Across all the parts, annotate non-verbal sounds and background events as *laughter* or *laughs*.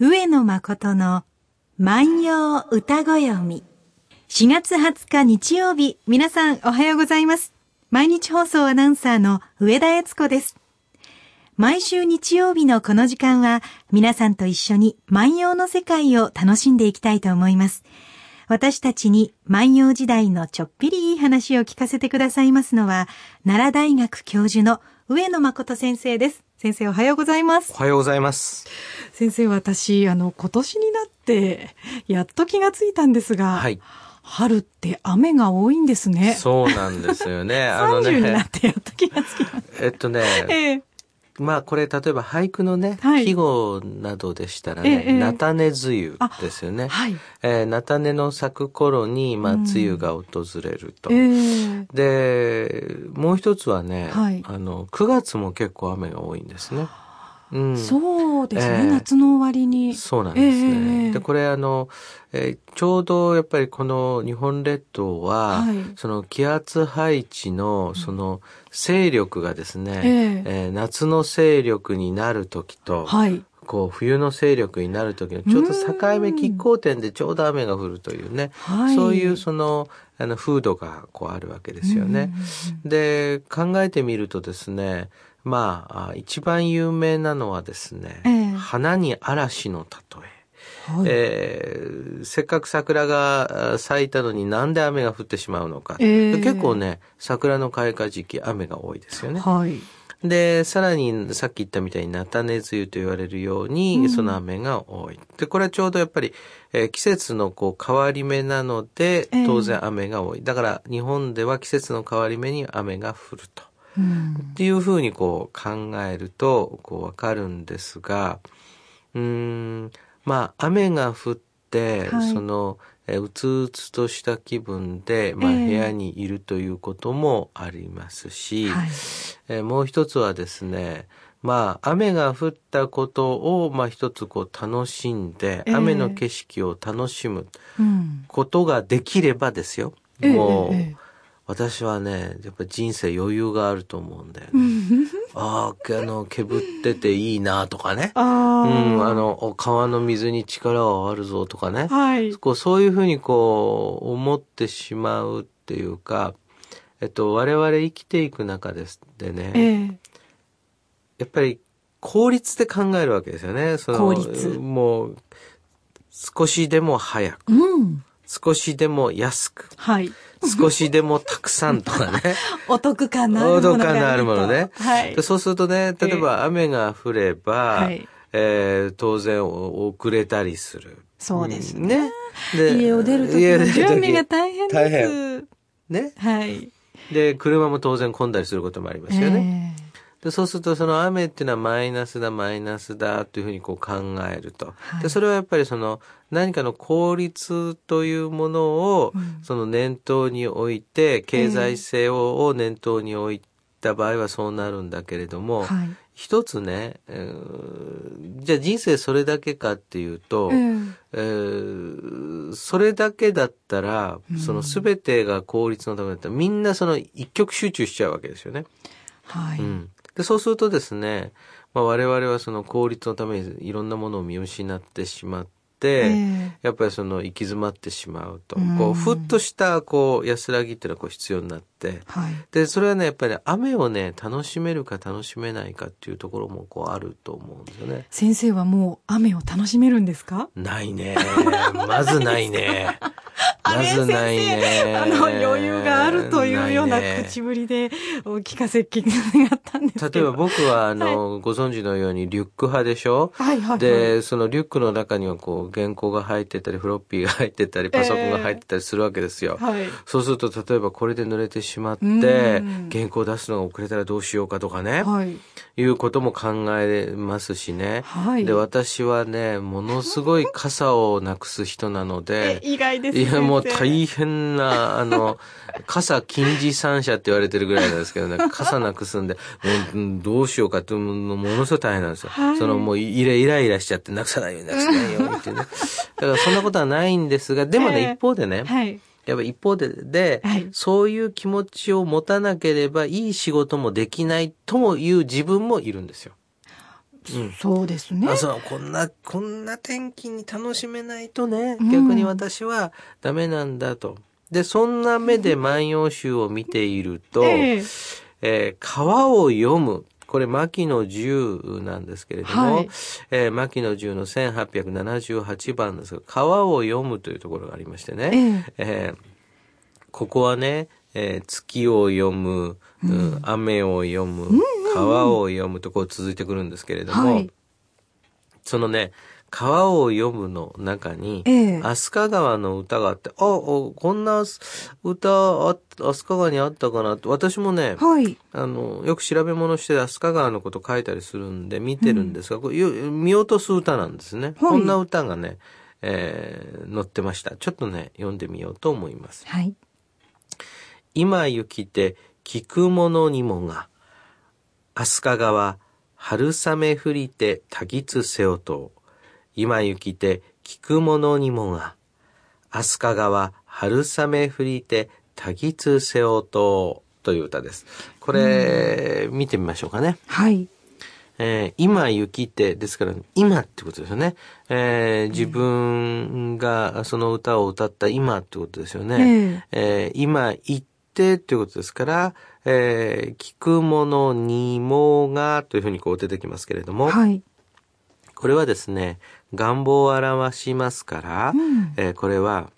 上野誠の万葉歌ご読み。4月20日日曜日、皆さんおはようございます。毎日放送アナウンサーの上田悦子です。毎週日曜日のこの時間は、皆さんと一緒に万葉の世界を楽しんでいきたいと思います。私たちに万葉時代のちょっぴりいい話を聞かせてくださいますのは、奈良大学教授の上野誠先生です。先生おはようございます。おはようございます。先生、私、あの、今年になって、やっと気がついたんですが、はい。春って雨が多いんですね。そうなんですよね。あのね。30になってやっと気がつきました。えっとね、ええ、まあこれ例えば俳句のね、はい、季語などでしたらね、菜種梅雨ですよね。はい、えー、菜種の咲く頃に、まあ、梅雨が訪れると。うん、で、もう一つはね、はい、あの、9月も結構雨が多いんですね。うん、そうですね、えー、夏の終わりに。そうなんですね。えー、で、これあの、えー、ちょうどやっぱりこの日本列島は、はい、その気圧配置のその勢力がですね、えー、えー、夏の勢力になる時と、はい、こう冬の勢力になる時のちょうど境目拮抗点でちょうど雨が降るというね、はい、そういうそのあの風土がこうあるわけですよね。で考えてみるとですねまあ、一番有名なのはですね、えー、花に嵐の例え。はい、えー、せっかく桜が咲いたのになんで雨が降ってしまうのか、えー、結構ね桜の開花時期雨が多いですよね。はい、でさらにさっき言ったみたいに菜種梅雨と言われるように、うん、その雨が多い。でこれはちょうどやっぱり、えー、季節のこう変わり目なので当然雨が多い。だから日本では季節の変わり目に雨が降ると。っていうふうにこう考えるとこうわかるんですがうんまあ雨が降って、はい、そのうつうつとした気分で、まあ、部屋にいるということもありますし、えー、もう一つはですねまあ雨が降ったことを、まあ、一つこう楽しんで、雨の景色を楽しむことができればですよ、もう。えーえ。ー私はねやっぱ人生余裕があると思うんだよね。あああのけぶってていいなとかね。あうんあの川の水に力はあるぞとかね。はい、こうそういうふうにこう思ってしまうっていうか、えっと我々生きていく中ですでね、えー、やっぱり効率で考えるわけですよね。その効率もう少しでも早く。うん少しでも安く。はい。少しでもたくさんとかね。*laughs* お得感のあるもの。お得感のあるものね。はい。そうするとね、例えば雨が降れば、はい、えー、当然遅れたりする。そうですね。ね家を出るときの準備が大変です。大変。ね。はい。で、車も当然混んだりすることもありますよね。えーでそうするとその雨っていうのはマイナスだマイナスだというふうにこう考えると、はい、でそれはやっぱりその何かの効率というものをその念頭に置いて、経済性を念頭に置いた場合はそうなるんだけれども、はい、一つね、えー、じゃあ人生それだけかっていうと、えー、それだけだったら、その全てが効率のためだったらみんなその一極集中しちゃうわけですよね。はい、うんで、そうするとですね、まあ、我々はその効率のためにいろんなものを見失ってしまって、えー、やっぱりその行き詰まってしまうと、うこうふっとしたこう安らぎっていうのはこう必要になって、はい、でそれはねやっぱり、ね、雨をね楽しめるか楽しめないかっていうところもこうあると思うんですよね。先生はもう雨を楽しめるんですか？ないね。まずないね。*laughs* まずないね。あの、余裕があるというような口ぶりでお聞かせきがあったんです例えば僕は、あの、はい、ご存知のようにリュック派でしょ？はいはい、はい、で、そのリュックの中にはこう、原稿が入ってたり、フロッピーが入ってたり、パソコンが入ってたりするわけですよ。えーはい、そうすると、例えばこれで濡れてしまって、原稿を出すのが遅れたらどうしようかとかね。はいいうことも考えますしね。はい、で、私はね、ものすごい傘をなくす人なので、意外ですね。いや、もう大変な、あの、傘禁止三者って言われてるぐらいなんですけどね、*laughs* 傘なくすんで、もうどうしようかって、ものすごい大変なんですよ。はい、その、もうイライライラしちゃってなくさないようになくさないようにっていうね。*laughs* だからそんなことはないんですが、でもね、一方でね、はいやっぱ一方で、で、はい、そういう気持ちを持たなければいい仕事もできないともいう自分もいるんですよ。うん、そうですね。あそうこんな、こんな天気に楽しめないとね、逆に私はダメなんだと。で、そんな目で万葉集を見ていると、えー、えー、川を読む。これ、牧野十なんですけれども、はい、えー、牧野十の1878番ですが、川を読むというところがありましてね、えー、えー、ここはね、えー、月を読む、うん、雨を読む、川を読むとこう続いてくるんですけれども、はい、そのね、川を読むの中に、え飛鳥川の歌があって、あ、あこんな歌あ、飛鳥川にあったかなと、私もね、はい、あの、よく調べ物して飛鳥川のこと書いたりするんで見てるんですが、うん、見落とす歌なんですね。はい、こんな歌がね、えー、載ってました。ちょっとね、読んでみようと思います。はい。今行きて聞くものにもが、飛鳥川、春雨降りてたぎつせおとう。今行きて聞くものにもが、飛鳥川春雨降りてたぎつせおとという歌です。これ、見てみましょうかね。はい。えー、今雪ってですから、今ってことですよね。えー、自分がその歌を歌った今ってことですよね。えー、えー、今行ってっていうことですから、えー、聞くものにもがというふうにこう出てきますけれども、はい、これはですね、願望を表しますから、うん、えー、これは、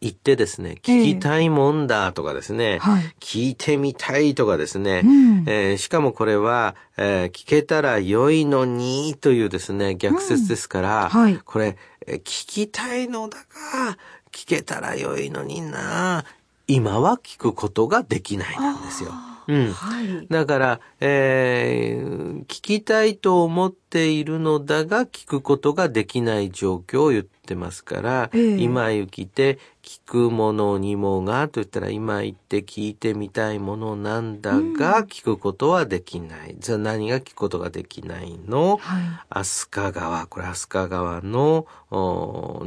言ってですね、聞きたいもんだとかですね、えーはい、聞いてみたいとかですね、うん、えー、しかもこれは、えー、聞けたら良いのにというですね、逆説ですから、うん。はい、これ、聞きたいのだが、聞けたら良いのにな、今は聞くことができないなんですよ。うん。はい、だから、えー、聞きたいと思っているのだが聞くことができない状況を言ってますから、えー、今行きて聞くものにもがと言ったら今言って聞いてみたいものなんだが、聞くことはできない。じゃあ何が聞くことができないの、はい、飛鳥川、これ飛鳥川の、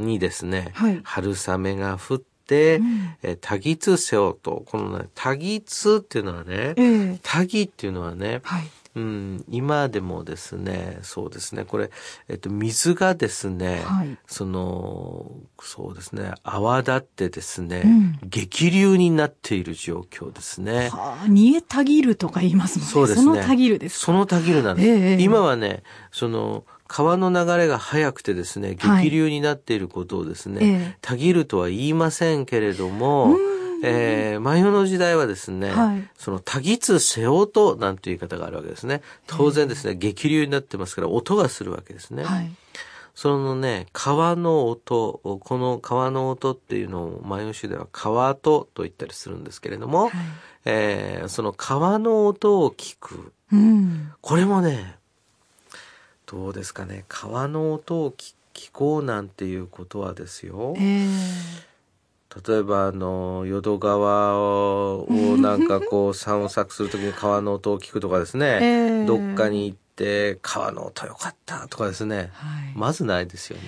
にですね、はい、春雨が降って、うん、え多義せよと、このね、多義っていうのはね、えー、多義っていうのはね、はい、うん、今でもですね、そうですね、これ、えっと、水がですね、はい、その、そうですね、泡立ってですね、うん、激流になっている状況ですね。はあ、煮えたぎるとか言いますもんね。そうですね。そのたぎるですそのたぎるなんです。えー、今はね、その、川の流れが速くてですね、激流になっていることをですね、はい、たぎるとは言いませんけれども、えー、万葉の時代はですね、はい、その、たぎつせおとなんていう言い方があるわけですね。当然ですね、激流になってますから音がするわけですね。はい、そのね、川の音、この川の音っていうのを万葉集では川とと言ったりするんですけれども、はい、えー、その川の音を聞く。うん、これもね、どうですかね。川の音を聞こうなんていうことはですよ、えー、例えばあの淀川をなんかこう散策するときに川の音を聞くとかですね、*laughs* えー、どっかに行って川の音よかったとかですね、はい、まずないですよね。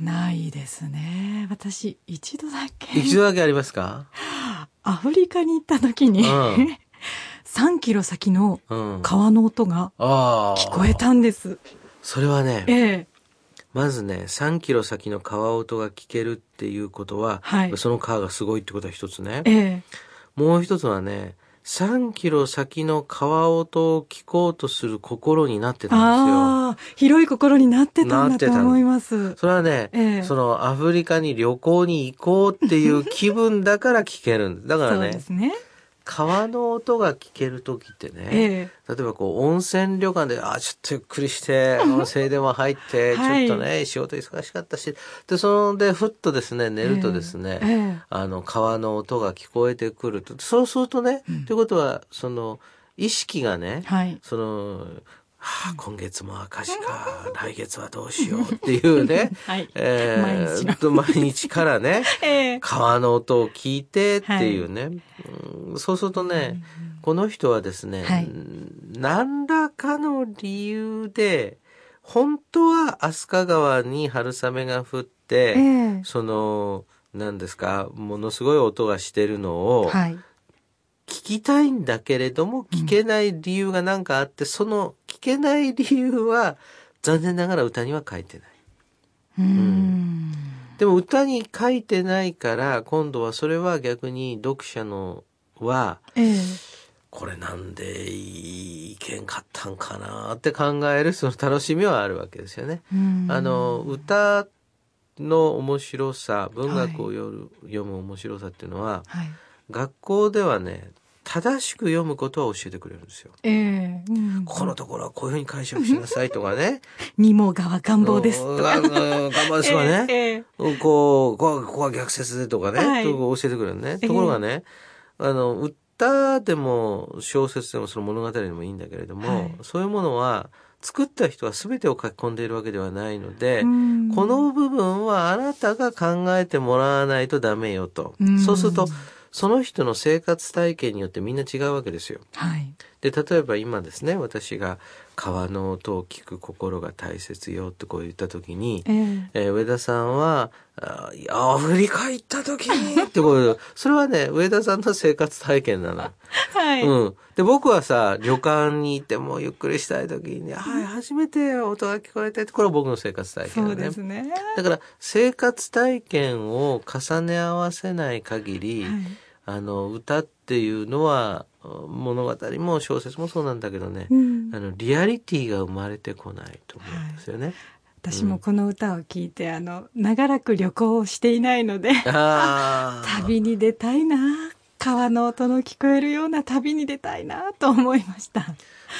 ないですね。私、一度だけ。一度だけありますか？*laughs* アフリカに行った時に、うん、*laughs* 3キロ先の川の音が聞こえたんです。うんそれはね、ええ、まずね、3キロ先の川音が聞けるっていうことは、はい、その川がすごいってことは一つね。え、もう一つはね、3キロ先の川音を聞こうとする心になってたんですよ。広い心になってたんだと思います。それはね、ええ、そのアフリカに旅行に行こうっていう気分だから聞けるんです。だからね、そうですね川の音が聞ける時ってね、ええ、例えばこう温泉旅館で、あちょっとゆっくりして、温泉でも入って、ちょっとね、仕事忙しかったし、で、そので、ふっとですね、寝るとですね、え、あの、川の音が聞こえてくると、そうするとね、うん、ということは、その、意識がね、はい、その、はあ、今月も赤字か、*laughs* 来月はどうしようっていうね、*laughs* はい、えー、毎日毎日からね、*laughs* えー、川の音を聞いてっていうね、はい、うん、そうするとね、この人はですね、はい、何らかの理由で、本当は飛鳥川に春雨が降って、えー、その、何ですか、ものすごい音がしてるのを、はい。聞きたいんだけれども聞けない理由が何かあって、その聞聞けない理由は、残念ながら歌には書いてない。うん、でも歌に書いてないから、今度はそれは逆に読者のは、ええ、これなんでいけんかったんかなって考えるその楽しみはあるわけですよね。あの、歌の面白さ、文学を読むはい、読む面白さっていうのは、はい、学校ではね、正しく読むことは教えてくれるんですよ。ええーうん、ここのところはこういうふうに解釈しなさいとかね。*laughs* 二毛川願望ですとか。願望ですとかね。*laughs* えー、こう、ここは逆説でとかね。はい、と教えてくれるね。ところがね、あの、歌でも小説でもその物語でもいいんだけれども、はい、そういうものは、作った人は全てを書き込んでいるわけではないので、この部分はあなたが考えてもらわないとダメよと。そうすると、その人の生活体験によってみんな違うわけですよ。はい、で例えば今ですね私が川の音を聞く心が大切よってこう言った時に、えー、えー、上田さんはあアフリカ行った時にってこうそれはね上田さんの生活体験な。の。はい、うん、で僕はさ旅館に行ってもゆっくりしたい時に「はい初めて音が聞こえて」ってこれは僕の生活体験ね。ね。だから生活体験を重ね合わせない限り、はい、あの歌っていうのは物語も小説もそうなんだけどね、うん、あのリアリティが生まれてこないと思うんですよね。はい。私もこの歌を聞いて、あの長らく旅行をしていないので *laughs* 旅に出たいな川の音の聞こえるような旅に出たいなと思いました。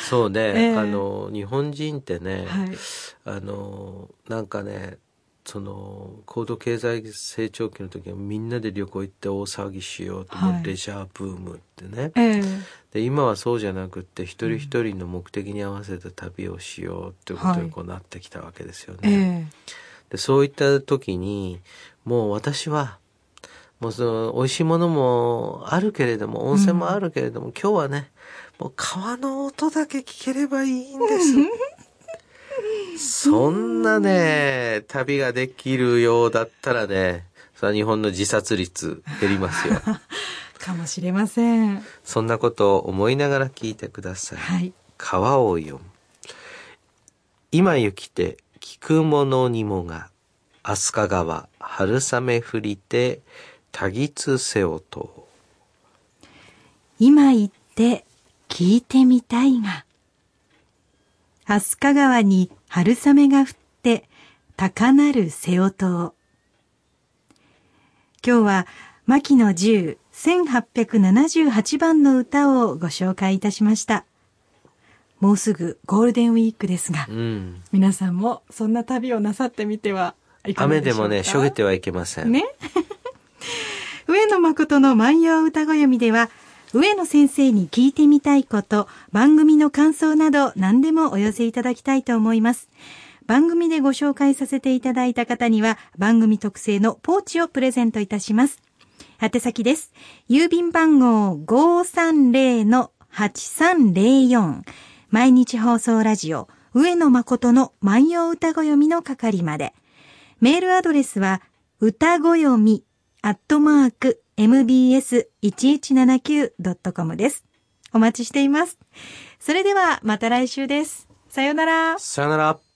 そうね、えー、あの日本人ってね、はい、あのなんかねその高度経済成長期の時はみんなで旅行行って大騒ぎしようと思うレジャーブームってね、はい、で今はそうじゃなくって一人一人の目的に合わせた旅をしようっていうことにこうなってきたわけですよね。はい、でそういった時にもう私はもうその美味しいものもあるけれども温泉もあるけれども、うん、今日はねもう川の音だけ聞ければいいんです。*laughs* そんなね、旅ができるようだったらね、さ日本の自殺率減りますよ。*laughs* かもしれません。そんなことを思いながら聞いてください。はい、川を読む。今行きて聞くものにもが、飛鳥川、春雨降りて、多吉せおと。今行って聞いてみたいが、飛鳥川に春雨が降って高なる瀬音を。今日は牧野十1878番の歌をご紹介いたしました。もうすぐゴールデンウィークですが、うん、皆さんもそんな旅をなさってみてはいかがでしょうか？雨でもね、しょげてはいけません。ね。*laughs* 上野誠の万葉歌子読みでは、上野先生に聞いてみたいこと、番組の感想など何でもお寄せいただきたいと思います。番組でご紹介させていただいた方には番組特製のポーチをプレゼントいたします。宛先です。郵便番号530-8304毎日放送ラジオ上野誠の万葉歌子読みの係まで。メールアドレスは歌子読みアットマーク mbs1179.com です。お待ちしています。それではまた来週です。さよなら。さよなら。